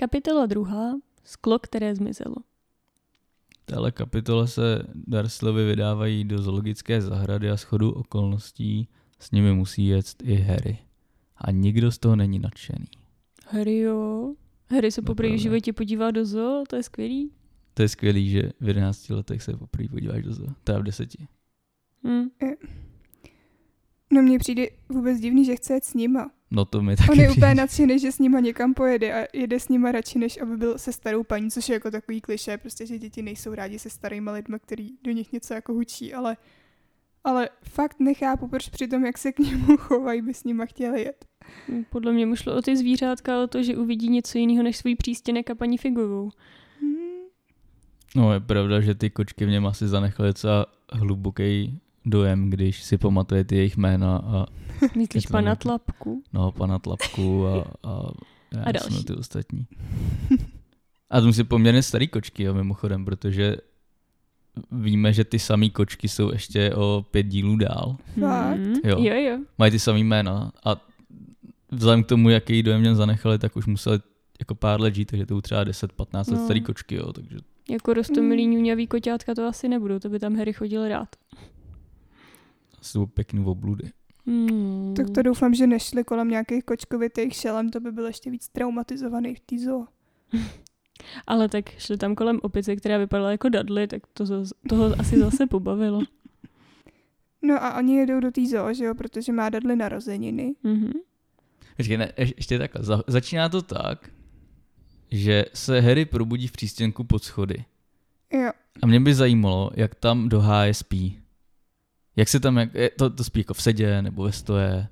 Kapitola druhá. Sklo, které zmizelo. V téhle kapitole se Dursleyovi vydávají do zoologické zahrady a schodu okolností s nimi musí jet i Harry. A nikdo z toho není nadšený. Harry jo. Harry se No poprvé v životě podívá do zoo, to je skvělý. To je skvělý, že v 11 letech se poprvé podíváš do zoo. Teda v deseti. Hm. No mně přijde vůbec divný, že chce jet s nima. No to mi taky On je přijde. úplně nadšený, že s nima někam pojede a jede s nima radši, než aby byl se starou paní, což je jako takový kliše, prostě, že děti nejsou rádi se starými lidmi, který do nich něco jako hučí, ale, ale fakt nechápu, proč při tom, jak se k němu chovají, by s nima chtěli jet. Podle mě mu šlo o ty zvířátka, ale o to, že uvidí něco jiného než svůj přístěnek a paní Figovou. Hmm. No je pravda, že ty kočky v něm asi zanechaly docela hluboký dojem, když si pamatuje ty jejich jména a Myslíš to pana Tlapku? no, pana Tlapku a, a, já A další. ty ostatní. A to musí poměrně starý kočky, jo, mimochodem, protože víme, že ty samý kočky jsou ještě o pět dílů dál. Fakt? Mhm. Jo. jo, jo. Mají ty samý jména a vzhledem k tomu, jaký dojem něm zanechali, tak už museli jako pár let žít, takže to třeba 10-15 let No. starý kočky, jo, takže Jako rostomilý Mm. ňuňavý koťátka to asi nebudou, to by tam Harry chodil rád. Jsou pěkný obludy. Hmm. Tak to doufám, že nešli kolem nějakých kočkovitých šelem, to by byl ještě víc traumatizovaný v té zoo. Ale tak šli tam kolem opice, která vypadala jako Dudley, tak to toho asi zase pobavilo. No a oni jedou do té zoo, že jo, protože má Dudley narozeniny. Mhm. Počkej, ne, ješ- ještě takhle. Za, začíná to tak, že se Harry probudí v přístěnku pod schody. Jo, A mě by zajímalo, jak tam do háje spí. Jak se tam, jak, je- to, to spí jako v sedě nebo ve stoje.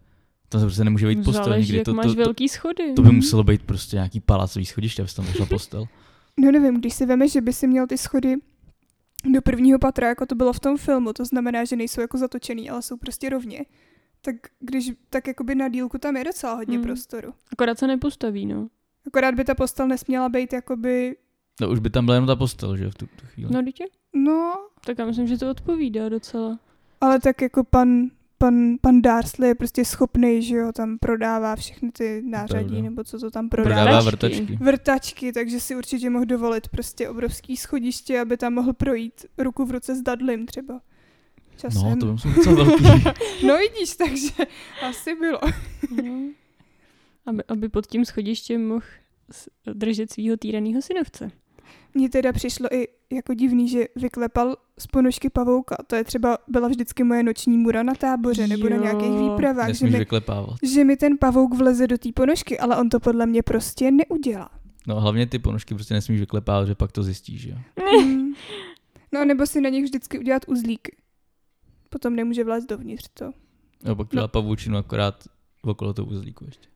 Tam se prostě nemůže být postel Záleží, nikdy. jak To, máš to, to, velký schody. to, by muselo být prostě nějaký palácový schodiště, aby se tam vešla postel. no nevím, když si veme, že by si měl ty schody do prvního patra, jako to bylo v tom filmu, to znamená, že nejsou jako zatočený, ale jsou prostě rovně, tak když, tak jakoby na dílku tam je docela hodně Hmm. prostoru. Akorát se nepostaví, no. Akorát by ta postel nesměla být jakoby, No už by tam byla jenom ta postel, že jo, v tu, tu chvíli. No, dítě? no, Tak já myslím, že to odpovídá docela. Ale tak jako pan, pan, pan Darsley je prostě schopný, že jo, tam prodává všechny ty nářadí, Pravda. nebo co to tam Prodává prodává. Vrtačky. vrtačky. vrtačky, takže si určitě mohl dovolit prostě obrovský schodiště, aby tam mohl projít ruku v ruce s Dudleym třeba. Časem. No, to by docela velký. no vidíš, takže asi bylo. No. Aby, aby pod tím schodištěm mohl držet svého týraného synovce. Mně teda přišlo i jako divný, že vyklepal z ponožky pavouka. To je třeba, byla vždycky moje noční mura na táboře nebo na nějakých výpravách, že mi, vyklepávat. že mi ten pavouk vleze do té ponožky, ale on to podle mě prostě neudělá. No hlavně ty ponožky prostě nesmíš vyklepávat, že pak to zjistíš, že jo. Mm. No nebo si na nich vždycky udělat uzlíky. Potom nemůže vlézt dovnitř to. No pak dělá pavučinu akorát okolo toho uzlíku ještě.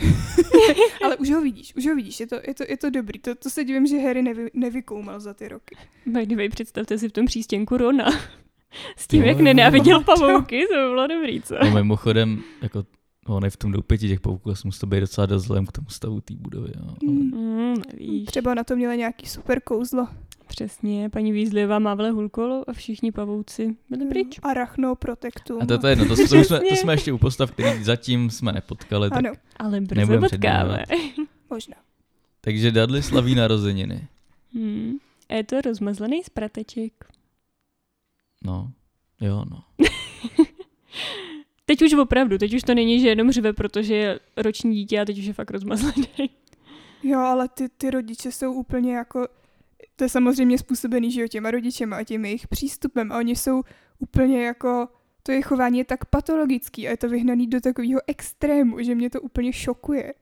Ale už ho vidíš, už ho vidíš, je to, je to, je to dobrý. To, to se divím, že Harry nevy, nevykoumal za ty roky. By the way, představte si v tom přístěnku Rona. S tím, Jo, jak nenáviděl pavouky, to by bylo dobrý, co? No mimochodem, jako no, ne v tom doupěti těch pavouků, asi musí to být docela dost vzhledem k tomu stavu té budovy. Jo. Ale, Mm. Nevíš. Třeba na to měla nějaký super kouzlo. Přesně, paní Weasleyová mávle hulkolo a všichni pavouci byli pryč. Arachno protektum. a to, to je jedno, to, to, jsme, to jsme ještě u postav, který zatím jsme nepotkali. Tak, Ano, Ale brzo Nebudem potkáme. možná. takže Dudley slaví narozeniny. Hmm. A je to rozmazlený sprateček. No, jo, no. Teď už opravdu, teď už to není, že jenom řve, protože je roční dítě a teď už je fakt rozmazlený. Jo, ale ty, ty rodiče jsou úplně jako... To je samozřejmě způsobený, že jo, těma rodičema a tím jejich přístupem. A oni jsou úplně jako... To jejich chování je tak patologický a je to vyhnaný do takového extrému, že mě to úplně šokuje.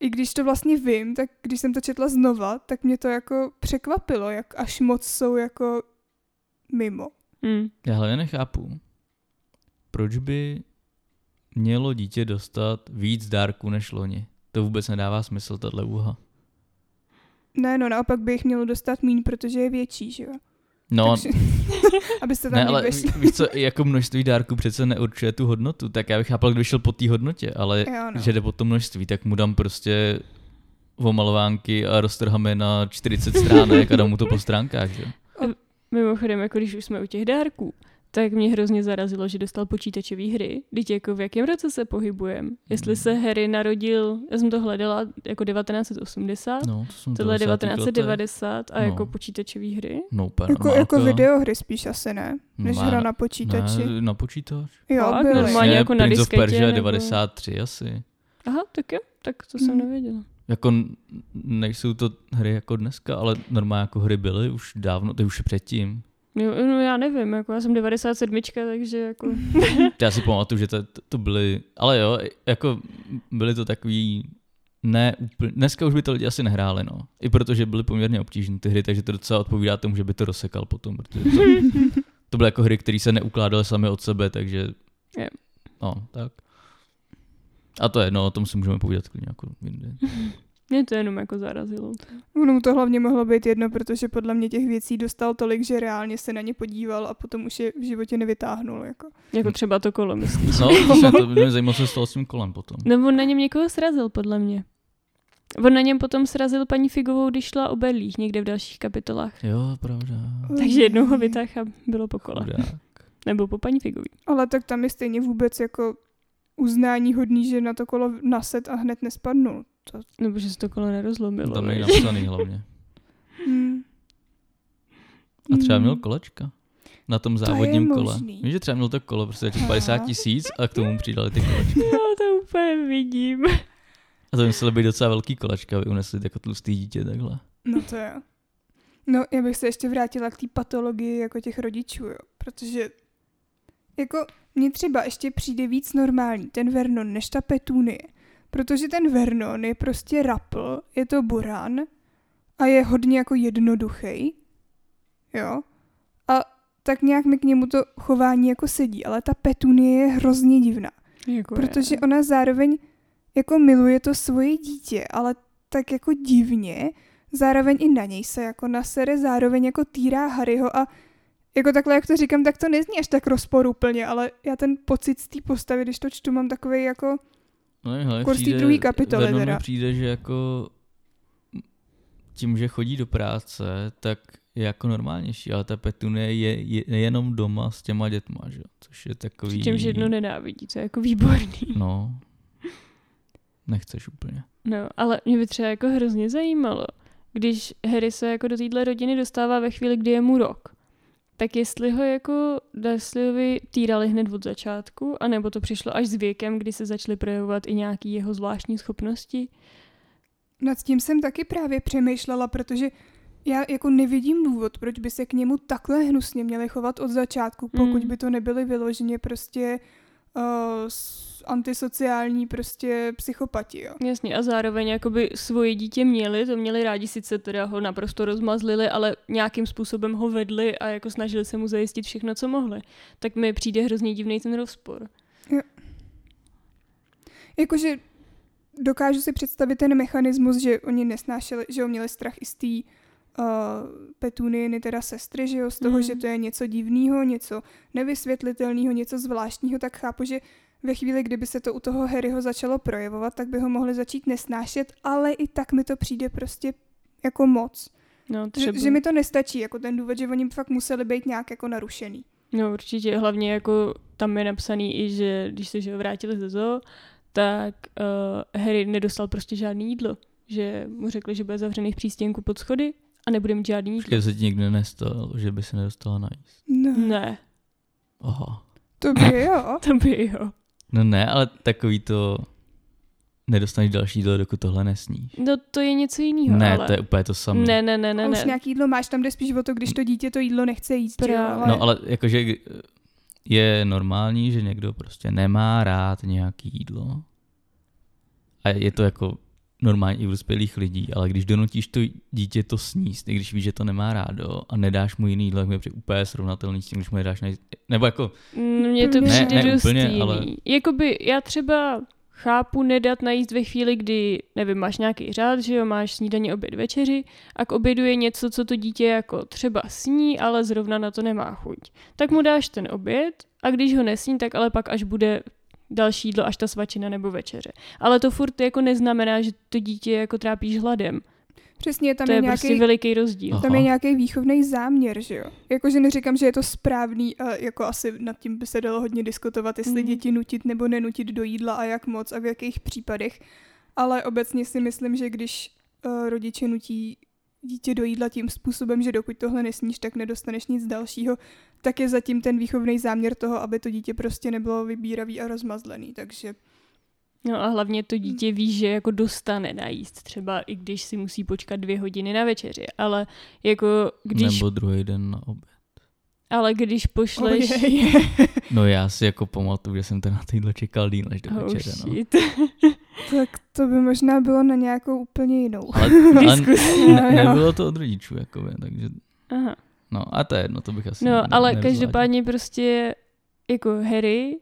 I když to vlastně vím, tak když jsem to četla znova, tak mě to jako překvapilo, jak až moc jsou jako mimo. Hmm. Já hlavně nechápu, proč by mělo dítě dostat víc dárků než loni. To vůbec nedává smysl, tahle úha. Ne, no naopak by jich mělo dostat míň, protože je větší, že jo? No, Takže, abyste tam ne, ne, ale vešli. víš co, jako množství dárků přece neurčuje tu hodnotu, tak já bych chápal, kdyby šel po té hodnotě, ale Jo, no. že jde po to množství, tak mu dám prostě omalovánky a roztrháme na 40 stránek a dám mu to po stránkách, že? Mimochodem, jako když už jsme u těch dárků, tak mě hrozně zarazilo, že dostal počítačové hry. Teď jako v jakém roce se pohybujem? Jestli Hmm. se Harry narodil, já jsem to hledala jako 1980, No, to jsem tohle je 90. letech. 1990 a No. jako počítačové hry. No, úplně Jako, normálka. jako videohry spíš asi ne, než No, hra na počítači. Ne, na počítač. jo, Fakt? byly. Normálně jako na Prince of disketě, Persia nebo- 93 asi. Aha, tak jo, tak to jsem Hmm. nevěděla. Jako nejsou to hry jako dneska, ale normálně jako hry byly už dávno, to je už předtím. Jo, no já nevím, jako já jsem 97, takže jako... Já si pamatuju, že to, to, byly, ale jo, jako byly to takový, ne úplně, dneska už by to lidi asi nehráli, no. I protože byly poměrně obtížné ty hry, takže to docela odpovídá tomu, že by to rozsekal potom, protože to, to byly jako hry, které se neukládaly sami od sebe, takže, Jo. no, tak. A to je, no, o tom si můžeme povídat klidně jako jindy. Mě to jenom jako zarazilo. Ono mu to hlavně mohlo být jedno, protože podle mě těch věcí dostal tolik, že reálně se na ně podíval a potom už je v životě nevytáhnul. Jako. Jako třeba to kolo, myslím. No, to, se, to mě zajímalo, co se stalo s tím kolem potom. No on na něm někoho srazil, podle mě. On na něm potom srazil paní Figovou, když šla o berlích někde v dalších kapitolách. Jo, pravda. Takže jednou ho vytáhl a bylo po kole. Nebo po paní Figový. Ale tak tam je stejně vůbec jako uznání hodný, že na to kolo naset a hned nespadnul. To, Nebo že se to kolo nerozlomilo. Tam je viď? napsaný hlavně. hmm. A třeba Hmm. měl kolečka na tom To závodním kole. možný. Víš, že třeba měl to kolo prostě Aha. 50 tisíc a k tomu přidali ty kolečka. Já to úplně vidím. A to muselo být docela velký kolečka, aby unesli jako tlustý dítě takhle. No to jo. No, já bych se ještě vrátila k té patologii jako těch rodičů, jo. Protože jako mně třeba ještě přijde víc normální ten Vernon než ta Petunie. Protože ten Vernon je prostě rapl, je to buran a je hodně jako jednoduchý. Jo. A tak nějak mi k němu to chování jako sedí, ale ta Petunie je hrozně divná. Jako Protože já. ona zároveň jako miluje to svoje dítě, ale tak jako divně, zároveň i na něj se jako nasere, zároveň jako týrá Harryho a jako takhle, jak to říkám, tak to nezní až tak rozporuplně, ale já ten pocit z té postavy, když to čtu, mám takový jako, No hele, Kor z té druhý kapitoly teda. přijde, že jako tím, že chodí do práce, tak je jako normálnější, ale ta Petunie je, je, je jenom doma s těma dětma, že? což je takový... Přičemž jedno nenávidí, to je jako výborný. No, nechceš úplně. No, ale mě by třeba jako hrozně zajímalo, když Harry se jako do téhle rodiny dostává ve chvíli, kdy je mu rok, tak jestli ho jako Dursleyovi týrali hned od začátku, anebo to přišlo až s věkem, kdy se začaly projevovat i nějaký jeho zvláštní schopnosti. nad tím jsem taky právě přemýšlela, protože já jako nevidím důvod, proč by se k němu takhle hnusně měli chovat od začátku, pokud Mm. by to nebyly vyloženě prostě uh, s- antisociální prostě psychopati, jo. Jasně, a zároveň jakoby svoje dítě měli, to měli rádi, sice teda ho naprosto rozmazlili, ale nějakým způsobem ho vedli a jako snažili se mu zajistit všechno, co mohli. Tak mi přijde hrozně divný ten rozpor. Jakože dokážu si představit ten mechanismus, že oni nesnášeli, že ho měli strach i z té uh, Petunieny, teda sestry, že jo, z toho, Mhm. že to je něco divného, něco nevysvětlitelného, něco zvláštního, tak chápu, že ve chvíli, kdyby se to u toho Harryho začalo projevovat, tak by ho mohli začít nesnášet, ale i tak mi to přijde prostě jako moc. No, třeba. Že, že mi to nestačí, jako ten důvod, že oni fakt museli být nějak jako narušený. No určitě, hlavně jako tam je napsaný i, že když se že vrátili ze zoo, tak uh, Harry nedostal prostě žádný jídlo. Že mu řekli, že bude zavřený v přístěnku pod schody a nebude mít žádný jídlo. Počkej, se ti nikdy nestalo, že by se nedostala najíst. Ne, Ne, Aha. to by jo. to by jo. No ne, ale takový to nedostaneš další jídlo, dokud tohle nesníš. No to je něco jiného, Ne, ale... to je úplně to samé. Ne, ne, ne, A ne, už ne. nějaký jídlo máš, tam jde spíš o to, když to dítě to jídlo nechce jíst. jo, Právě. No ale jakože eh, je normální, že někdo prostě nemá rád nějaký jídlo. A je to jako normální i u dospělých lidí, ale když donutíš to dítě to sníst, i když víš, že to nemá rádo a nedáš mu jiný jídlo, tak mi je úplně srovnatelný s tím, když mu nedáš najíst. Nebo jako, Mm, Mně to Ne, ne dost úplně, jiný. ale- Jakoby já třeba chápu nedat najíst ve chvíli, kdy, nevím, máš nějaký řád, že jo, máš snídaně, oběd, večeři a k obědu je něco, co to dítě jako třeba sní, ale zrovna na to nemá chuť. Tak mu dáš ten oběd a když ho nesní, tak ale pak až bude další jídlo, až ta svačina nebo večeře. Ale to furt jako neznamená, že to dítě jako trápíš hladem. Přesně, tam to je, je nějaký, prostě veliký rozdíl. Aha. tam je nějaký výchovný záměr, že jo. Jakože neříkám, že je to správný a jako asi nad tím by se dalo hodně diskutovat, jestli Mhm. děti nutit nebo nenutit do jídla a jak moc a v jakých případech. Ale obecně si myslím, že když uh, rodiče nutí dítě do jídla tím způsobem, že dokud tohle nesníš, tak nedostaneš nic dalšího, tak je zatím ten výchovný záměr toho, aby to dítě prostě nebylo vybíravý a rozmazlený. Takže No a hlavně to dítě ví, že jako dostane najíst, třeba i když si musí počkat dvě hodiny na večeři, ale jako když, Nebo druhý den na oběd. ale když pošleš... Ojej. No já si jako pamatuju, že jsem ten na týdle čekal díl než do Oh, večeře. No. shit. tak to by možná bylo na nějakou úplně jinou. Ale, ale Diskusi. ne, jo. nebylo to od rodičů, jakoby, takže Aha. No a to je jedno, to bych asi No, ne- ale každopádně prostě jako Harry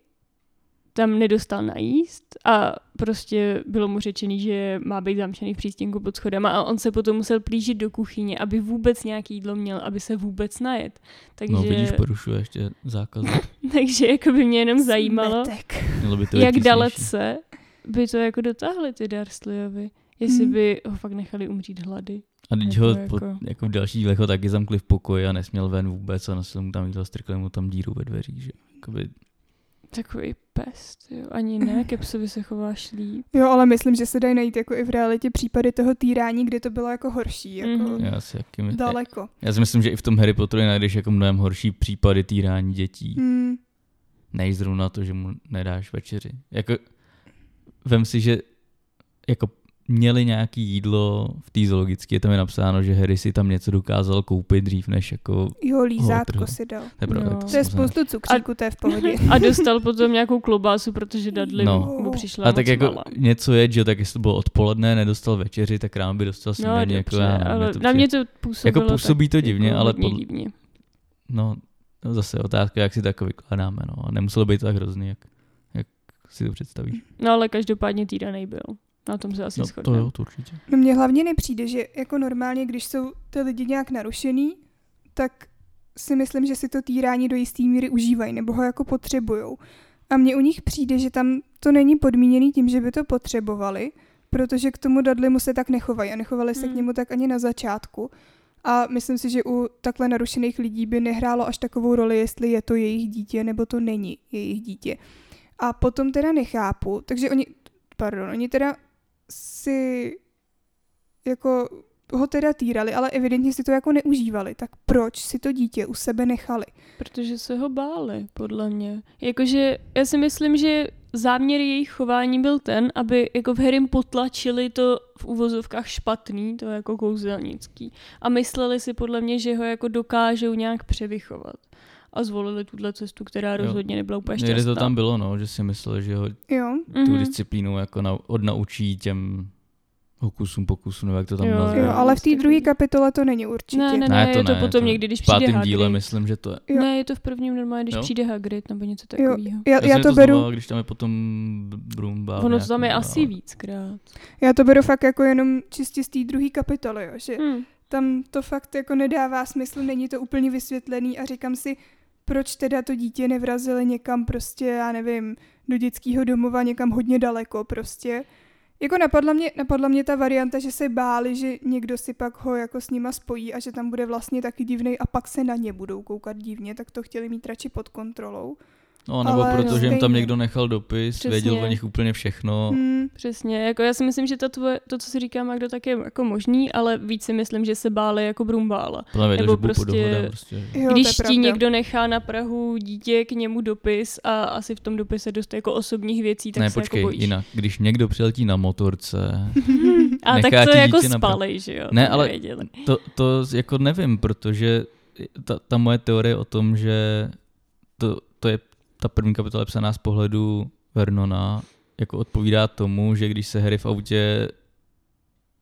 tam nedostal najíst a prostě bylo mu řečený, že má být zamčený v přístěnku pod schodama a on se potom musel plížit do kuchyně, aby vůbec nějaký jídlo měl, aby se vůbec najet. Takže, No vidíš, porušuje ještě zákaz. takže jako by mě jenom zajímalo, by to jak dalece by to jako dotáhli ty Dursleyovi. Jestli Mhm. by ho fakt nechali umřít hlady. A teď Nebo ho jako- jako... Po, jako v další dílech ho taky zamkli v pokoji a nesměl ven vůbec a nosil mu tam jídlo, strkli mu tam díru ve dveřích, že Jakoby, Takový pest, jo. Ani ne, ke psovi se chováš líp. Jo, ale myslím, že se dají najít jako i v realitě případy toho týrání, kde to bylo jako horší, jako Mhm. já, si jaký, já, daleko. já si myslím, že i v tom Harry Potteru najdeš jako mnohem horší případy týrání dětí, Hmm. než zrovna to, že mu nedáš večeři. Jako, vem si, že jako měli nějaký jídlo v té zoologické, tam je napsáno, že Harry si tam něco dokázal koupit dřív, než jako, Jo, lízátko si dal. to je pravda, No. to To je spoustu cukříku, to je v pohodě. A dostal potom nějakou klobásu, protože Dudley No. mu přišla A moc tak jako malá. něco je, že jo, tak jestli to bylo odpoledne, nedostal večeři, tak ráno by dostal No, snídaní. jako, dobře, já, nevím, ale mě to na mě to působilo Jako působí to divně, jako ale podle- divně. No, no, zase otázka, jak si to jako vykládáme, no. A nemuselo být tak hrozný, jak, jak si to představíš. No ale každopádně týranej byl. Na tom se asi No, to shodneme. jo, to určitě. No mně hlavně nepřijde, že jako normálně, když jsou ty lidi nějak narušený, tak si myslím, že si to týrání do jisté míry užívají nebo ho jako potřebujou. A mně u nich přijde, že tam to není podmíněný tím, že by to potřebovali, protože k tomu Dudleymu se tak nechovají a nechovali se Hmm. k němu tak ani na začátku. A myslím si, že u takhle narušených lidí by nehrálo až takovou roli, jestli je to jejich dítě nebo to není jejich dítě. A potom teda nechápu, takže oni, pardon, oni teda si jako ho teda týrali, ale evidentně si to jako neužívali. Tak proč si to dítě u sebe nechali? Protože se ho báli, podle mě. Jakože já si myslím, že záměr jejich chování byl ten, aby jako v Harrym potlačili to v uvozovkách špatný, to jako kouzelnický. A mysleli si podle mě, že ho jako dokážou nějak převychovat. A zvolili tuhle cestu, která rozhodně nebyla úplně šťastná. Někde to tam bylo, no, že si myslel, že ho Jo, tu Mhm. disciplínu jako na, odnaučí těm hokusům, pokusům, nebo jak to tam Jo, nazve. jo, ale v té Takový. druhé kapitole to není určitě. Ne, ne, Ne, ne, to je to ne, potom to někdy, když v přijde pátém Hagrid. díle myslím, že to je. Jo. Ne, je to v prvním normálně, když Jo. přijde Hagrid nebo něco Jo, takového. já, jsem já to beru, zvolal, když tam je potom Brumba. Ono to tam je asi víckrát. já to beru fakt jako jenom čistě z té druhé kapitoly, jo, že Hm. tam to fakt jako nedává smysl, není to úplně vysvětlený a říkám si, proč teda to dítě nevrazili někam prostě, já nevím, do dětského domova, někam hodně daleko prostě. Jako napadla mě, napadla mě ta varianta, že se báli, že někdo si pak ho jako s nima spojí a že tam bude vlastně taky divný a pak se na ně budou koukat divně, tak to chtěli mít radši pod kontrolou. No, nebo ale protože jim tam stejně. někdo nechal dopis, Přesně. věděl o nich úplně všechno. Hmm, Přesně, jako já si myslím, že to, tvoje, to co si říká Magdo, tak je jako možný, ale víc si myslím, že se báli jako Brumbála. Věděl, Nebo že prostě... prostě- dohoda, prostě. jo, Když ti někdo nechá na Prahu dítě k němu dopis a asi v tom dopise dost jako osobních věcí, tak ne, se počkej, jako bojíš. jinak. Když někdo přiletí na motorce, A tak to jako spalej, že jo? Ne, to ale- nevěděli. to, to jako nevím, protože ta, ta moje teorie o tom, že to, to je ta první kapitola je psaná z pohledu Vernona, jako odpovídá tomu, že když se Harry v autě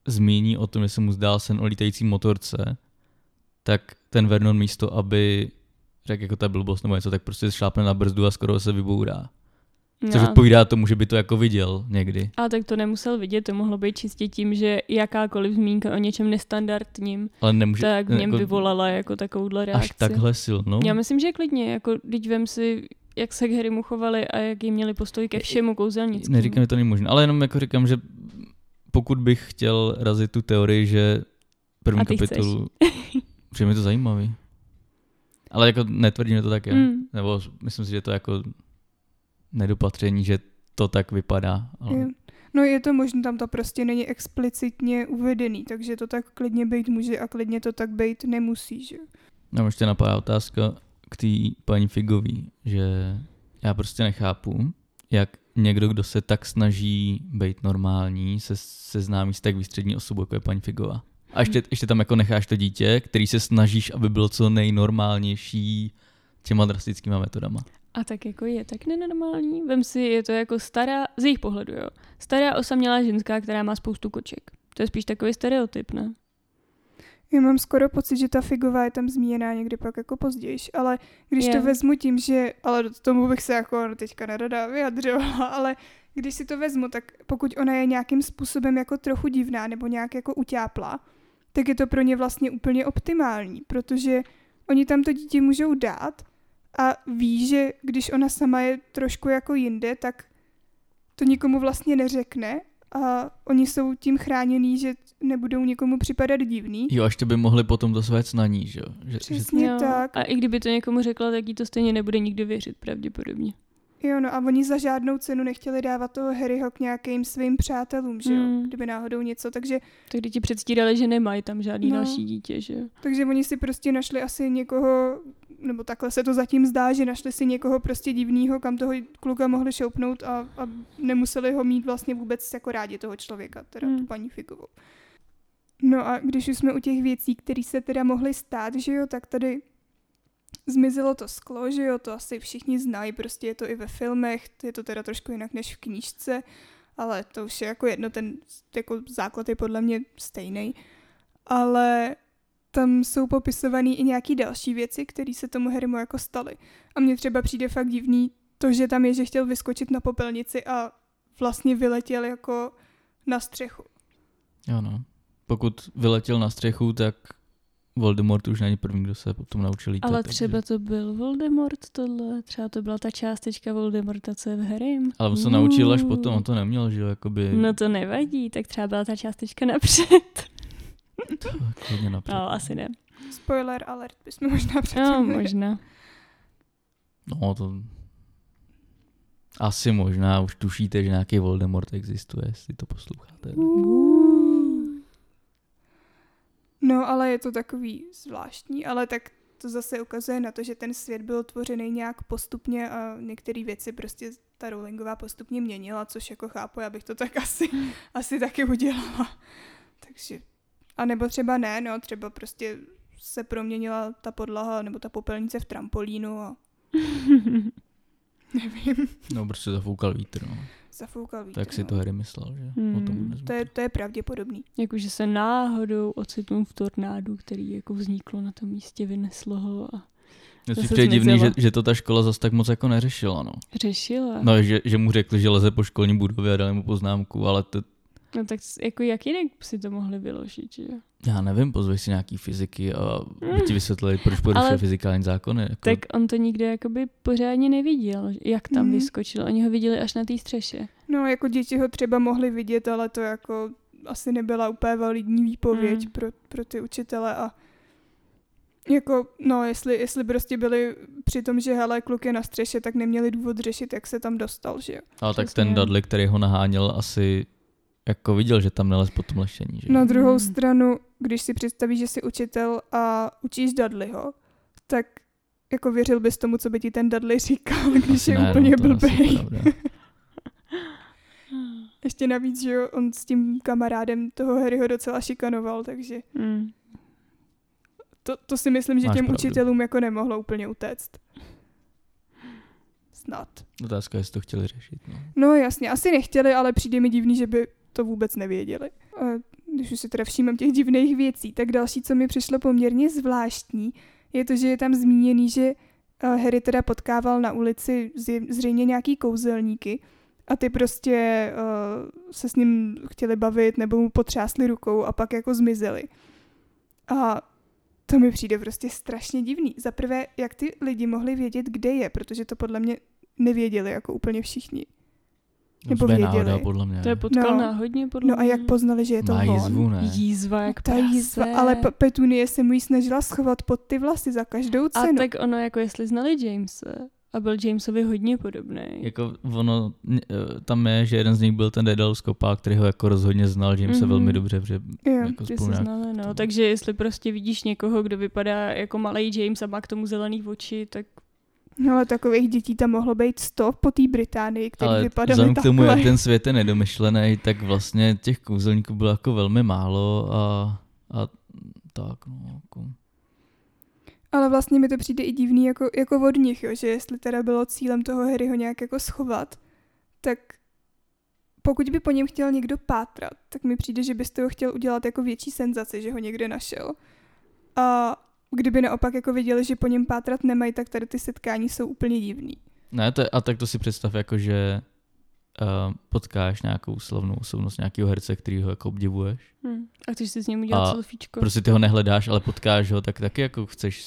zmíní o tom, že se mu zdál sen o lítající motorce, tak ten Vernon místo, aby řekl jako ta blbost nebo něco, tak prostě šlápne na brzdu a skoro se vybourá. Což No. odpovídá tomu, že by to jako viděl někdy. A tak to nemusel vidět, to mohlo být čistě tím, že jakákoliv zmínka o něčem nestandardním, Ale nemůže... tak v něm jako, vyvolala jako takovouhle reakci. Až takhle silnou? Já myslím, že klidně, jako teď vem si, jak se k Harrymu chovali a jak jim měli postoj ke všemu kouzelnickému. Neříkám, že to není možné, ale jenom jako říkám, že pokud bych chtěl razit tu teorii, že první kapitolu. Přijde mi to zajímavý. Ale jako netvrdím, že to tak je. Mm. Nebo myslím si, že to je jako nedopatření, že to tak vypadá. Ale... Je- No je to možné, tam to prostě není explicitně uvedený, takže to tak klidně být může a klidně to tak být nemusí, že? Nám ještě napadá otázka k té paní Figový, že já prostě nechápu, jak někdo, kdo se tak snaží být normální, se seznámí s tak výstřední osobou, jako je paní Figová. A ještě, ještě tam jako necháš to dítě, který se snažíš, aby bylo co nejnormálnější těma drastickýma metodama. A tak jako je tak nenormální. Vem si, je to jako stará, z jejich pohledu, jo. Stará osamělá ženská, která má spoustu koček. To je spíš takový stereotyp, ne? Já mám skoro pocit, že ta figová je tam zmíněná někdy pak jako později, ale když Je. to vezmu tím, že, ale k tomu bych se jako teďka nerada vyjadřovala, ale když si to vezmu, tak pokud ona je nějakým způsobem jako trochu divná nebo nějak jako utápla, tak je to pro ně vlastně úplně optimální, protože oni tam to dítě můžou dát a ví, že když ona sama je trošku jako jinde, tak to nikomu vlastně neřekne a oni jsou tím chránění, že nebudou nikomu připadat divný. Jo, až to by mohli potom to na ní, že jo? Že, že, Přesně tak. A i kdyby to někomu řekla, tak jí to stejně nebude nikdy věřit, pravděpodobně. Jo, no a oni za žádnou cenu nechtěli dávat toho Harryho k nějakým svým přátelům, že jo, Hmm. kdyby náhodou něco, takže, Tak ti předstírali, že nemají tam žádný No. další dítě, že jo. takže oni si prostě našli asi někoho, nebo takhle se to zatím zdá, že našli si někoho prostě divného, kam toho kluka mohli šoupnout a, a nemuseli ho mít vlastně vůbec jako rádi toho člověka, teda Hmm. tu paní Figovou. No a když už jsme u těch věcí, které se teda mohly stát, že jo, tak tady zmizelo to sklo, že jo, to asi všichni znají, prostě je to i ve filmech, je to teda trošku jinak než v knížce, ale to už je jako jedno, ten jako základ je podle mě stejný. Ale tam jsou popisované i nějaký další věci, které se tomu Harrymu jako staly. A mně třeba přijde fakt divný to, že tam je, že chtěl vyskočit na popelnici a vlastně vyletěl jako na střechu. jo no. Pokud vyletěl na střechu, tak Voldemort už není první, kdo se potom naučil lítat. Ale takže- třeba to byl Voldemort tohle, třeba to byla ta částečka Voldemorta, co je v Harrym. Ale on se naučil až Uh. potom, on to neměl, že jo, jakoby No to nevadí, tak třeba byla ta částečka napřed. hodně napřed. No, asi ne. Spoiler alert bychom možná předtím No, možná. No, to... Asi možná už tušíte, že nějaký Voldemort existuje, jestli to posloucháte. No, ale je to takový zvláštní, ale tak to zase ukazuje na to, že ten svět byl tvořený nějak postupně a některé věci prostě ta Rowlingová postupně měnila, což jako chápu, já bych to tak asi, asi taky udělala. Takže, a nebo třeba ne, no, třeba prostě se proměnila ta podlaha nebo ta popelnice v trampolínu a nevím, No, prostě zafoukal vítr, no. Zafoukal vítr. Tak si no. to Harry myslel, že? Hmm. O tom vůbec To je, to je pravděpodobný. Jakože se náhodou ocitnul v tornádu, který jako vzniklo na tom místě, vyneslo ho a Mně To si se přijde divný, že, že to ta škola zas tak moc jako neřešila, no. řešila. No, že, že mu řekli, že leze po školní budově a dali mu poznámku, ale to, No tak jako jak jinak si to mohli vyložit, že jo? já nevím, pozveš si nějaký fyziky a by ti vysvětlili, proč porušuje Ale- fyzikální zákony. Jako, Tak on to nikdo jakoby pořádně neviděl, jak tam Mhm. vyskočil. Oni ho viděli až na té střeše. No, jako děti ho třeba mohli vidět, ale to jako asi nebyla úplně validní výpověď Mm. pro, pro ty učitele a jako, no, jestli, jestli prostě byli při tom, že hele, kluk je na střeše, tak neměli důvod řešit, jak se tam dostal, že jo. ale tak ten Dudley, který ho naháněl, asi jako viděl, že tam nelez po tom lešení, že? Na druhou stranu, když si představíš, že jsi učitel a učíš Dudleyho, tak jako věřil bys tomu, co by ti ten Dudley říkal, když Asi je ne, úplně no, to asi blbej. pravda. Ještě navíc, že jo, on s tím kamarádem toho Harryho docela šikanoval, takže Mm. to, to si myslím, že Máš těm pravdu. učitelům jako nemohlo úplně utéct. Snad. Otázka, jestli to chtěli řešit. No. No jasně, asi nechtěli, ale přijde mi divný, že by to vůbec nevěděli. A když už si teda všímám těch divných věcí, tak další, co mi přišlo poměrně zvláštní, je to, že je tam zmíněný, že eh, Harry teda potkával na ulici zřejmě nějaký kouzelníky a ty prostě uh, se s ním chtěli bavit nebo mu potřásli rukou a pak jako zmizeli. A to mi přijde prostě strašně divný. Za prvé, jak ty lidi mohli vědět, kde je, protože to podle mě nevěděli jako úplně všichni. Nebo To je věděli. náhoda, podle mě. To je potkal No. náhodně podle No a jak poznali, že je to Má on? jízvu, ne? Jízva jak Ta jízva, prase. ale P- Petunie se mu ji snažila schovat pod ty vlasy za každou A cenu. tak ono, jako jestli znali Jamese a byl Jamesovi hodně podobný. Jako ono, eh, tam je, že jeden z nich byl ten Dedal Skopák, který ho jako rozhodně znal, že jim se Mhm. velmi dobře, protože Jo. jako Ty spolu se znali, no. to- Takže jestli prostě vidíš někoho, kdo vypadá jako malý James a má k tomu zelený oči, tak No, ale takových dětí tam mohlo být sto po té Británii, který Ale vypadaly vzhledem k tomu, takhle. jak ten svět je nedomyšlený, tak vlastně těch kouzelníků bylo jako velmi málo a, a tak no. Jako. Ale vlastně mi to přijde i divný jako, jako od nich, jo, že jestli teda bylo cílem toho Harryho nějak jako schovat, tak pokud by po něm chtěl někdo pátrat, tak mi přijde, že byste ho chtěl udělat jako větší senzaci, že ho někde našel. A kdyby naopak jako viděli, že po něm pátrat nemají, tak tady ty setkání jsou úplně divný. Ne, to je, a tak to si představ jako, že uh, potkáš nějakou slavnou osobnost nějakého herce, který ho jako obdivuješ. hm. a chceš si s ním udělat A selfiečko. Prostě ty ho nehledáš, ale potkáš ho, tak taky jako chceš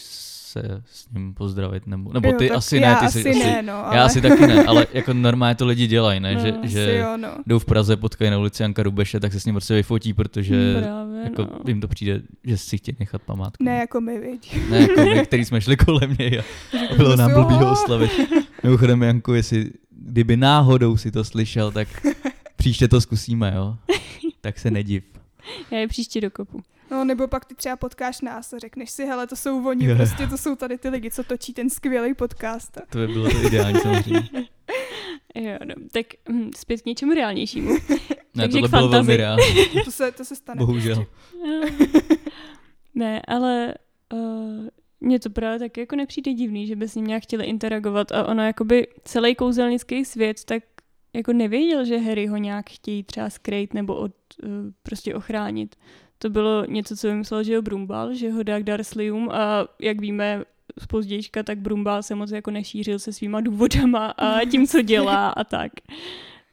se s ním pozdravit, nebo, nebo Jo, ty tak asi ne, ty asi jsi, ne, no, ale... já asi taky ne, ale jako normálně to lidi dělají, ne, No, že, asi že Asi jo, no. jdou v Praze, potkají na ulici Janka Rubeše, tak se s ním prostě vyfotí, protože Právě, jako no. jim to přijde, že si chtějí nechat památku. Ne jako my, viď. ne jako my, který jsme šli kolem něj a a bylo nám Jo. blbý ho oslavit. Mimochodem, Janku, jestli, kdyby náhodou si to slyšel, tak příště to zkusíme, jo? Tak se nediv. Já je příště dokopu. No, nebo pak ty třeba potkáš nás a řekneš si, hele, to jsou oni, Jo. prostě to jsou tady ty lidi, co točí ten skvělý podcast. To by bylo to ideální samozřejmě. Jo, no. Tak hm, zpět k něčemu reálnějšímu. Ne, Takže tohle bylo velmi reálné, To se, to se stane. bohužel. ne, ale uh, mně to právě taky jako nepřijde divný, že by s ním nějak chtěli interagovat a ono jakoby celý kouzelnický svět tak jako nevěděl, že Harry ho nějak chtějí třeba skrýt nebo od, uh, prostě ochránit. To bylo něco, co vymyslel, že jo Brumbal, že ho dá k Dursleyům a jak víme z pozdějška, tak Brumbal se moc jako nešířil se svýma důvodama a tím, co dělá a tak.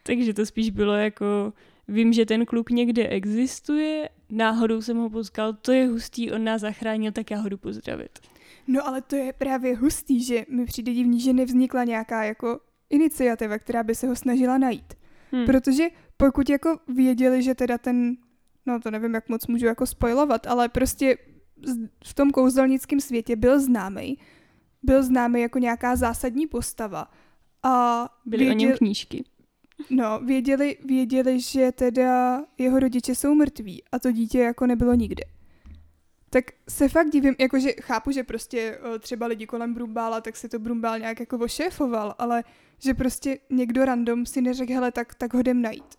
Takže to spíš bylo jako, vím, že ten kluk někde existuje, náhodou jsem ho potkal, to je hustý, on nás zachránil, tak já ho jdu pozdravit. No ale to je právě hustý, že mi přijde divný, že nevznikla nějaká jako iniciativa, která by se ho snažila najít. Hm. Protože pokud jako věděli, že teda ten, no to nevím, jak moc můžu jako spojovat, ale prostě v tom kouzelnickém světě byl známý, byl známý jako nějaká zásadní postava. A Byly o něm knížky. No, věděli, věděli, že teda jeho rodiče jsou mrtví a to dítě jako nebylo nikde. Tak se fakt divím, jakože chápu, že prostě eh, třeba lidi kolem Brumbála, tak si to Brumbál nějak jako ošéfoval, ale že prostě někdo random si neřekl, hele, tak, tak ho jdem najít.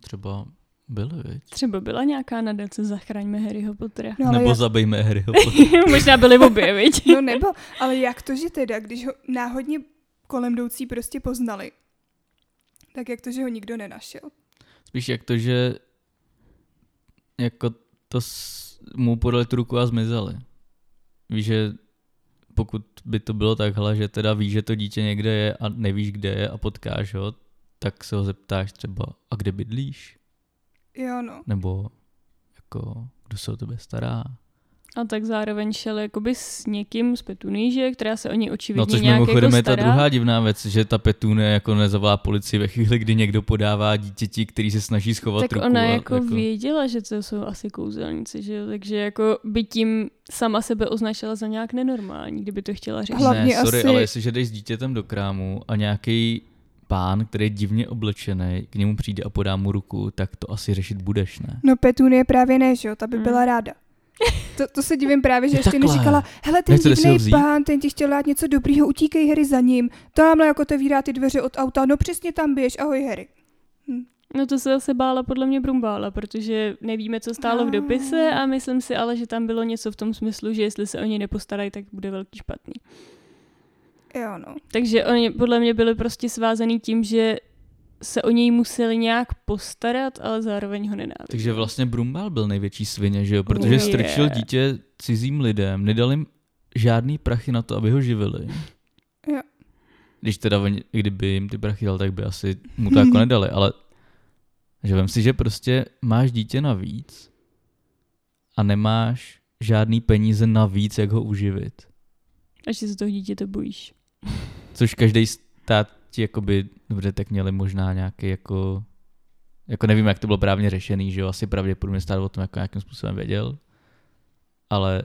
Třeba byly, viď? Třeba byla nějaká nadace Zachraňme Harryho Pottera. No, Nebo jak, zabijme Harryho Pottera. Možná byly obě, viď? no nebo, ale jak to, že teda, když ho náhodně kolem jdoucí prostě poznali, tak jak to, že ho nikdo nenašel? Spíš jak to, že jako to s, mu podali tu ruku a zmizeli. Víš, že pokud by to bylo takhle, že teda víš, že to dítě někde je a nevíš, kde je a potkáš ho, tak se ho zeptáš třeba, a kde bydlíš? Jo, no. Nebo jako, kdo se o tebe stará? A tak zároveň šel jakoby s někým z Petuníže, která se o něj očividně No což nějak mimochodem jako je ta stará. druhá divná věc, že ta Petune jako nezavolá policii ve chvíli, kdy někdo podává dítěti, který se snaží schovat tak ruku. ona a, jako, věděla, že to jsou asi kouzelníci, že jo? Takže jako by tím sama sebe označila za nějak nenormální, kdyby to chtěla řešit. Hlavně ne, sorry, asi- ale jestliže jdeš s dítětem do krámu a nějaký pán, který je divně oblečený, k němu přijde a podá mu ruku, tak to asi řešit budeš, ne? No Petunie právě ne, že jo, ta by Mm. byla ráda. To, to se divím právě, že Je ještě takhle. neříkala, hele, ten Nechcete divný pán, ten ti chtěl dát něco dobrýho, utíkej Harry za ním. Tamhle jako otevírá ty dveře od auta, no přesně tam běž, ahoj Harry. No to se zase bála podle mě Brumbála, protože nevíme, co stálo v dopise a myslím si ale, že tam bylo něco v tom smyslu, že jestli se o něj nepostarají, tak bude velký špatný. Jo, no. Takže oni podle mě byli prostě svázaný tím, že se o něj museli nějak postarat, ale zároveň ho nenávidí. Takže vlastně Brumbal byl největší svině, že jo? Protože Je. strčil dítě cizím lidem, nedal jim žádný prachy na to, aby ho živili. Jo. Když teda, oni- kdyby jim ty prachy dal, tak by asi mu to jako nedali, ale že vem si, že prostě máš dítě navíc a nemáš žádný peníze navíc, jak ho uživit. Až se z toho dítě to bojíš. Což každý stát ti jakoby, dobře, tak měli možná nějaký jako, jako nevím, jak to bylo právně řešený, že jo, asi pravděpodobně stát o tom jako nějakým způsobem věděl, ale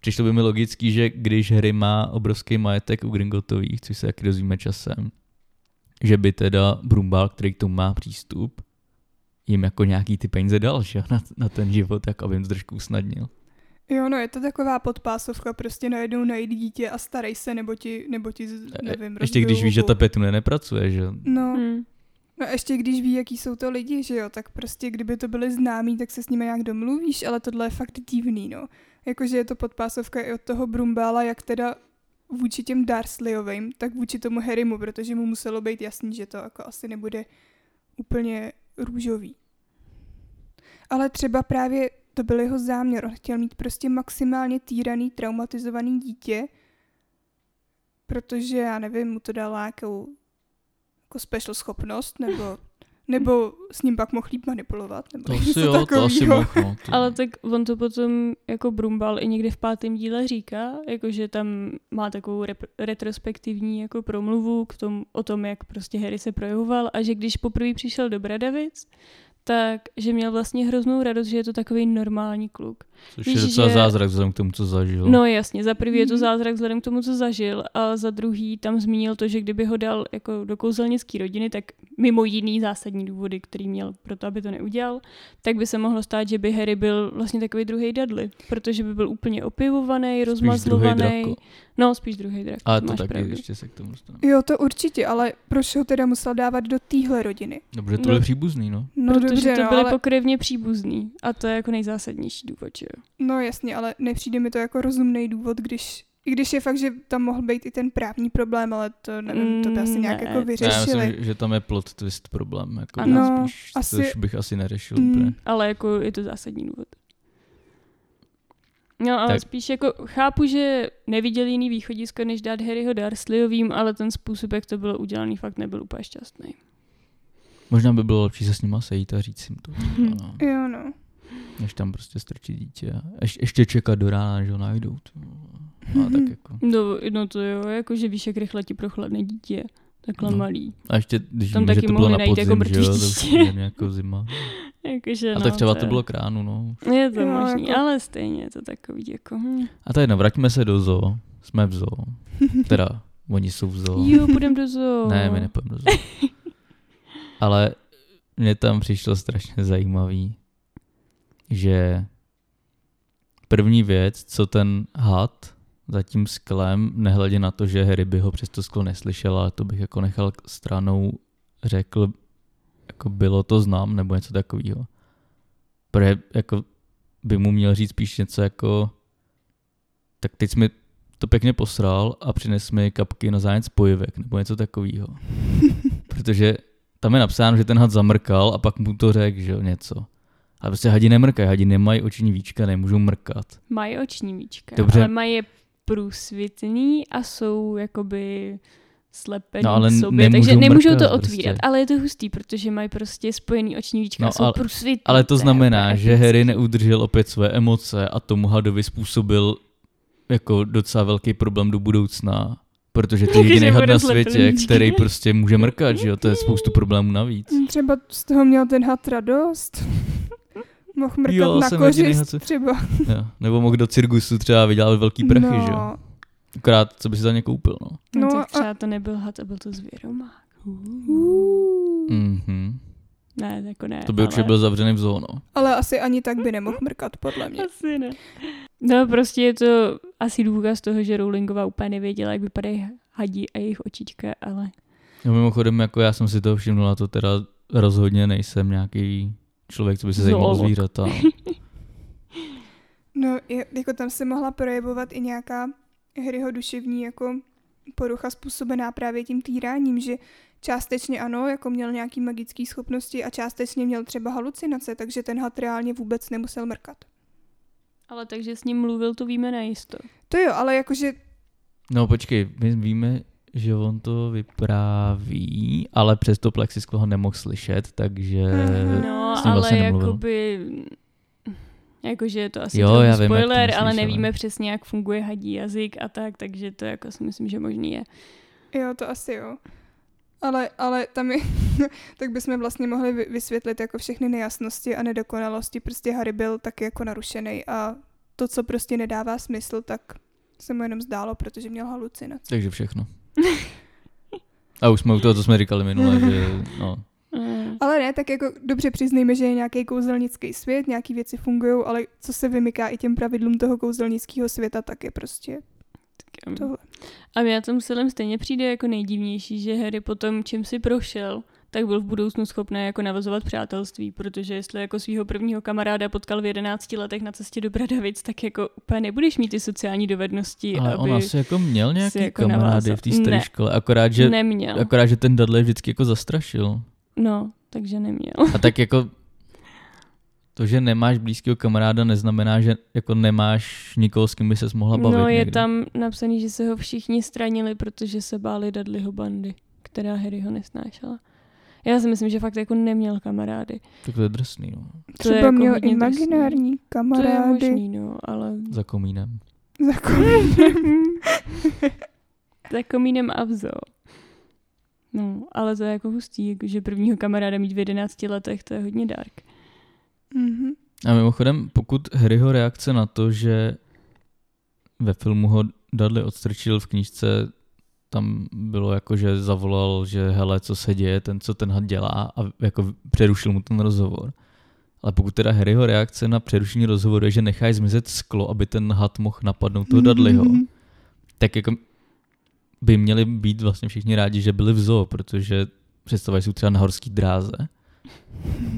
přišlo by mi logický, že když Harry má obrovský majetek u Gringotových, což se taky dozvíme časem, že by teda Brumbal, který k tomu má přístup, jim jako nějaký ty peníze dal, že na, na ten život, tak aby jim trošku usnadnil. Jo, no je to taková podpásovka, prostě najednou najít dítě a starej se, nebo ti, nebo ti nevím, Ještě když víš, že ta Petune nepracuje, že jo. No, Hmm. no ještě když ví, jaký jsou to lidi, že jo, tak prostě kdyby to byli známí, tak se s nimi nějak domluvíš, ale tohle je fakt divný, no. Jakože je to podpásovka i od toho Brumbála, jak teda vůči těm Dursleyovým, tak vůči tomu Harrymu, protože mu muselo být jasný, že to jako asi nebude úplně růžový. Ale třeba právě to byl jeho záměr. On chtěl mít prostě maximálně týraný, traumatizovaný dítě, protože, já nevím, mu to dala nějakou jako special schopnost, nebo, nebo s ním pak mohl líp manipulovat, nebo To něco asi jo, to asi mohl, no. To... Ale tak on to potom jako Brumbal i někde v pátém díle říká, jakože tam má takovou rep- retrospektivní jako promluvu k tom, o tom, jak prostě Harry se projevoval a že když poprvé přišel do Bradavic, tak že měl vlastně hroznou radost, že je to takový normální kluk. Což víš, je docela že- zázrak vzhledem k tomu, co zažil. No jasně, za prvý je to Mhm. zázrak vzhledem k tomu, co zažil, a za druhý tam zmínil to, že kdyby ho dal jako do kouzelnické rodiny, tak mimo jiný zásadní důvody, který měl pro to, aby to neudělal, tak by se mohlo stát, že by Harry byl vlastně takový druhý Dudley, protože by byl úplně opivovaný, rozmazlovaný. No, spíš druhý drak. Ale to taky pravdu. ještě se k tomu dostaneme. Jo, to určitě, ale proč ho teda musel dávat do téhle rodiny? Dobře, to No. byly příbuzný, no. No Protože dobře, to no, byly ale, pokrevně příbuzný a to je jako nejzásadnější důvod, že jo. no jasně, ale nepřijde mi to jako rozumný důvod, když i když je fakt, že tam mohl být i ten právní problém, ale to nevím, to by asi Mm, nějak ne, jako to- Ne, já vyřešili. myslím, že, že tam je plot twist problém. Jako Ano. no, spíš, asi- což bych asi neřešil Mm. úplně. Ale jako je to zásadní důvod. No ale Tak. spíš jako chápu, že neviděl jiný východisko, než dát Harryho Dursleyovým, ale ten způsob, jak to bylo udělaný, fakt nebyl úplně šťastný. Možná by bylo lepší se s nima sejít a říct jim to. No, Jo, no. než tam prostě strčit dítě. A ješ, ještě čekat do rána, že ho najdou. A tak jako. No, no to jo, jakože víš, jak rychle ti prochladne dítě. Takhle No. no. malý. A ještě, když Tam víme, že taky to bylo mohli na jako podzim, že jo, to jako zima. Jakože, A no, tak třeba to je- bylo k ránu, no. Je to Jo, možný, jako- ale stejně je to takový jako... Hm. A to je jedno, vraťme se do zoo. Jsme v zoo. Teda, oni jsou v zoo. Jo, půjdem do zoo. Ne, my nepůjdeme do zoo. Ale mně tam přišlo strašně zajímavý, že první věc, co ten had za tím sklem, nehledě na to, že Harry by ho přes to sklo neslyšel, ale to bych jako nechal stranou, řekl, jako bylo to znám, nebo něco takového. Protože jako by mu měl říct spíš něco jako tak teď jsi mi to pěkně posral a přines mi kapky na zájec spojivek nebo něco takového. Protože tam je napsáno, že ten had zamrkal a pak mu to řekl, že něco. Ale prostě hadi nemrkají, hadi nemají oční víčka, nemůžou mrkat. Mají oční víčka, Dobře. ale mají je průsvitný a jsou jakoby slepený No, ale k sobě, takže nemůžou mrkat to otvírat. prostě. Ale je to hustý, protože mají prostě spojený oční víčka No, a jsou ale- průsvitný. Ale to znamená, úplně že. Harry neudržel opět své emoce a tomu hadovi způsobil jako docela velký problém do budoucna. Protože to je jediný had na světě, který prostě může mrkat, že jo? To je spoustu problémů navíc. Třeba z toho měl ten had radost. Mohl mrkat Jo, na kořist co- třeba. Jo. Nebo mohl do cirkusu třeba vydělat velký prachy, no, že jo? Akorát, co by si za ně koupil, no. No, No tak a- třeba to nebyl had, a byl to zvěromák. Uh. Mhm. Ne, jako ne. To by určitě ale... byl zavřený v zónu. Ale asi ani tak by nemohl mrkat, podle mě. Asi ne. No prostě je to asi důkaz toho, že Rowlingová úplně nevěděla, jak vypadají hadí a jejich očička, ale No mimochodem, jako já jsem si toho všimnul, a to teda rozhodně nejsem nějaký člověk, co by se zajímal zvířata. No, jako tam se mohla projevovat i nějaká Harryho duševní jako porucha způsobená právě tím týráním, že částečně ano, jako měl nějaký magické schopnosti a částečně měl třeba halucinace, takže ten had reálně vůbec nemusel mrkat. ale takže s ním mluvil, to víme najisto. To jo, ale jakože No počkej, my víme, že on to vypráví, ale přesto plexisklo ho nemohl slyšet, takže... No, s ním ale vlastně nemluvil. jakoby... Jakože je to asi Jo, já vím, to spoiler, myslíš, ale ale- nevíme přesně, jak funguje hadí jazyk a tak, takže to jako si myslím, že možný je. jo, to asi jo. Ale, ale tam je, tak bychom vlastně mohli vy- vysvětlit jako všechny nejasnosti a nedokonalosti. Prostě Harry byl taky jako narušený a to, co prostě nedává smysl, tak se mu jenom zdálo, protože měl halucinace. Takže všechno. A už jsme u toho, co jsme říkali minule, že no. Ale ne, tak jako dobře přiznejme, že je nějaký kouzelnický svět, nějaký věci fungují, ale co se vymyká i těm pravidlům toho kouzelnického světa, tak je prostě tohle. A mě na tom celém stejně přijde jako nejdivnější, že Harry potom, čím si prošel, tak byl v budoucnu schopný jako navazovat přátelství, protože jestli jako svého prvního kamaráda potkal v 11 letech na cestě do Bradavic, tak jako úplně nebudeš mít ty sociální dovednosti, ale aby on asi jako měl nějaký jako kamarády navázal. v té staré Ne. škole, akorát že, neměl. akorát, že ten Dudley vždycky jako zastrašil. No, takže neměl. A tak jako to, že nemáš blízkého kamaráda, neznamená, že jako nemáš nikoho, s kým by ses mohla bavit No, je někde. tam napsaný, že se ho všichni stranili, protože se báli Dudleyho bandy, která Harryho nesnášela. Já si myslím, že fakt jako neměl kamarády. Tak to je drsný, no. To je Třeba jako měl hodně imaginární To je kamarády. možný, no, ale... Za komínem. Za komínem. Za komínem a v zoo. No, ale to je jako hustý, jako, že prvního kamaráda mít v 11 letech, to je hodně dark. Mhm. A mimochodem, pokud Harryho reakce na to, že ve filmu ho Dudley odstrčil v knížce, tam bylo jako, že zavolal, že hele, co se děje, ten, co ten had dělá a jako přerušil mu ten rozhovor. Ale pokud teda Harryho reakce na přerušení rozhovoru je, že necháš zmizet sklo, aby ten had mohl napadnout toho Dudleyho, Mhm. tak jako by měli být vlastně všichni rádi, že byli v zoo, protože představují jsou třeba na horský dráze,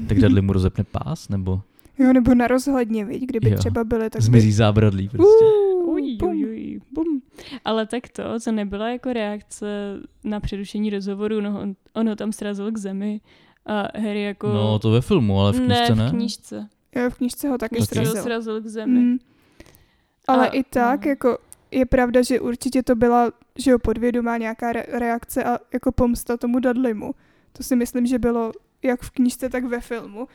tak Dudley mu rozepne pás, nebo Jo, nebo na rozhledně, viď, kdyby Jo. třeba byly, tak by... zmizí zábradlí prostě. Uh, Uj, uj, uj, bum. Ale tak to, co nebyla jako reakce na přerušení rozhovoru, no on, on ho tam srazil k zemi a Harry jako... No, to ve filmu, ale v knížce ne, ne. v knížce. Jo, v knižce ho taky Taky. Srazil. srazil. srazil k zemi. Mm. Ale A- i tak, no. jako je pravda, že určitě to byla, že jo, podvědomá nějaká re- reakce a jako pomsta tomu Dudleymu. To si myslím, že bylo jak v knižce, tak ve filmu.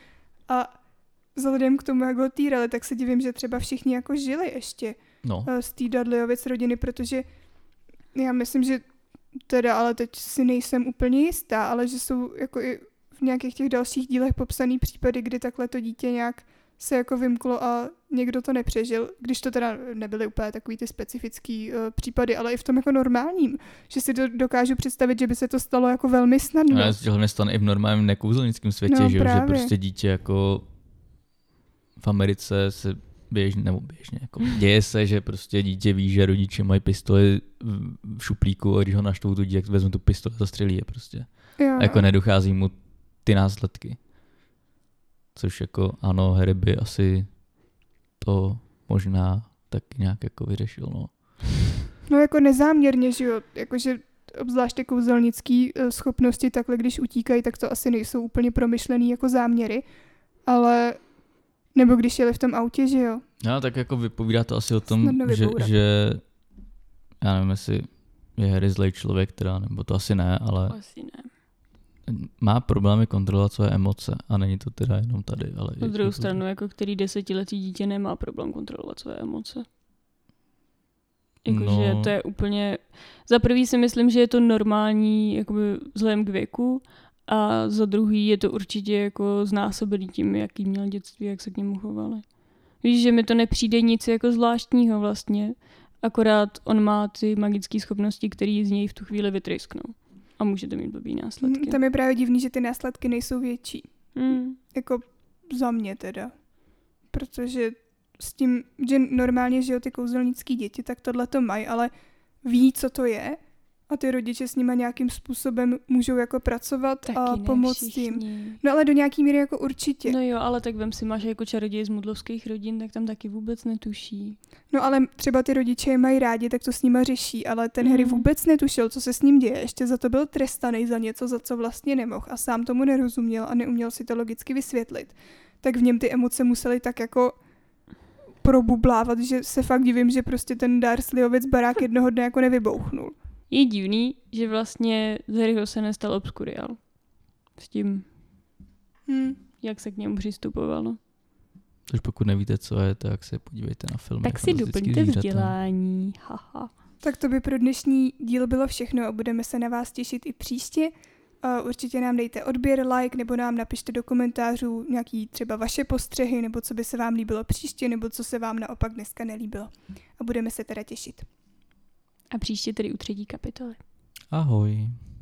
A vzhledem k tomu, jak ho týrali, tak se divím, že třeba všichni jako žili ještě No, eh, z té Dudleyovic rodiny, protože já myslím, že teda, ale teď si nejsem úplně jistá, ale že jsou jako i v nějakých těch dalších dílech popsaný případy, kdy takhle to dítě nějak se jako vymklo a někdo to nepřežil, když to teda nebyly úplně takový ty specifický uh, případy, ale i v tom jako normálním, že si to dokážu představit, že by se to stalo jako velmi snadno. no. to hlavně stane i v normálním nekouzelnickém světě, No, že, jo, že prostě dítě jako v Americe se běžně, nebo běžně, jako děje se, že prostě dítě ví, že rodiče mají pistoli v- šuplíku a když ho naštvou tu dítě, tak vezmu tu pistoli a zastřelí je prostě. jo, A jako nedochází mu ty následky. Což jako ano, Harry by asi to možná tak nějak jako vyřešil, no. No jako nezáměrně, že jo, jakože obzvlášť ty kouzelnický eh, schopnosti takhle, když utíkají, tak to asi nejsou úplně promyšlený jako záměry, ale nebo když jeli v tom autě, že jo. No, tak jako vypovídá to asi o tom, že, že já nevím, jestli je Harry zlej člověk teda, nebo to asi ne, ale Asi ne. má problémy kontrolovat své emoce a není to teda jenom tady, ale Na druhou jako- stranu, jako který desetiletý dítě nemá problém kontrolovat své emoce. Jakože No. no. to je úplně... Za prvý si myslím, že je to normální jakoby vzhledem k věku a za druhý je to určitě jako znásobený tím, jaký měl dětství, jak se k němu chovali. Víš, že mi to nepřijde nic jako zvláštního vlastně, akorát on má ty magické schopnosti, které z něj v tu chvíli vytrysknou. A může to mít blbý následky. Tam je právě divný, že ty následky nejsou větší. Hmm. Jako za mě teda. Protože s tím, že normálně, že jo, ty kouzelnický děti, tak tohle to mají, ale ví, co to je a ty rodiče s nima nějakým způsobem můžou jako pracovat Taky a pomoct jim. všichni. No ale do nějaký míry jako určitě. No jo, ale tak vem si, máš jako čaroděj z mudlovských rodin, tak tam taky vůbec netuší. No ale třeba ty rodiče je mají rádi, tak to s nima řeší, ale ten Harry Mhm. vůbec netušil, co se s ním děje. Ještě za to byl trestaný za něco, za co vlastně nemohl a sám tomu nerozuměl a neuměl si to logicky vysvětlit. Tak v něm ty emoce musely tak jako probublávat, že se fakt divím, že prostě ten Dursleyovec barák jednoho dne jako nevybouchnul. Je divný, že vlastně z Harryho se nestal obskurial. S tím, Hmm. jak se k němu přistupovalo. Takže pokud nevíte, co je, tak se podívejte na film. Tak si doplňte vzdělání. Haha. Tak to by pro dnešní díl bylo všechno a budeme se na vás těšit i příště. Uh, určitě nám dejte odběr, like, nebo nám napište do komentářů nějaký třeba vaše postřehy, nebo co by se vám líbilo příště, nebo co se vám naopak dneska nelíbilo. A budeme se teda těšit. A příště tedy u třetí kapitoly. Ahoj.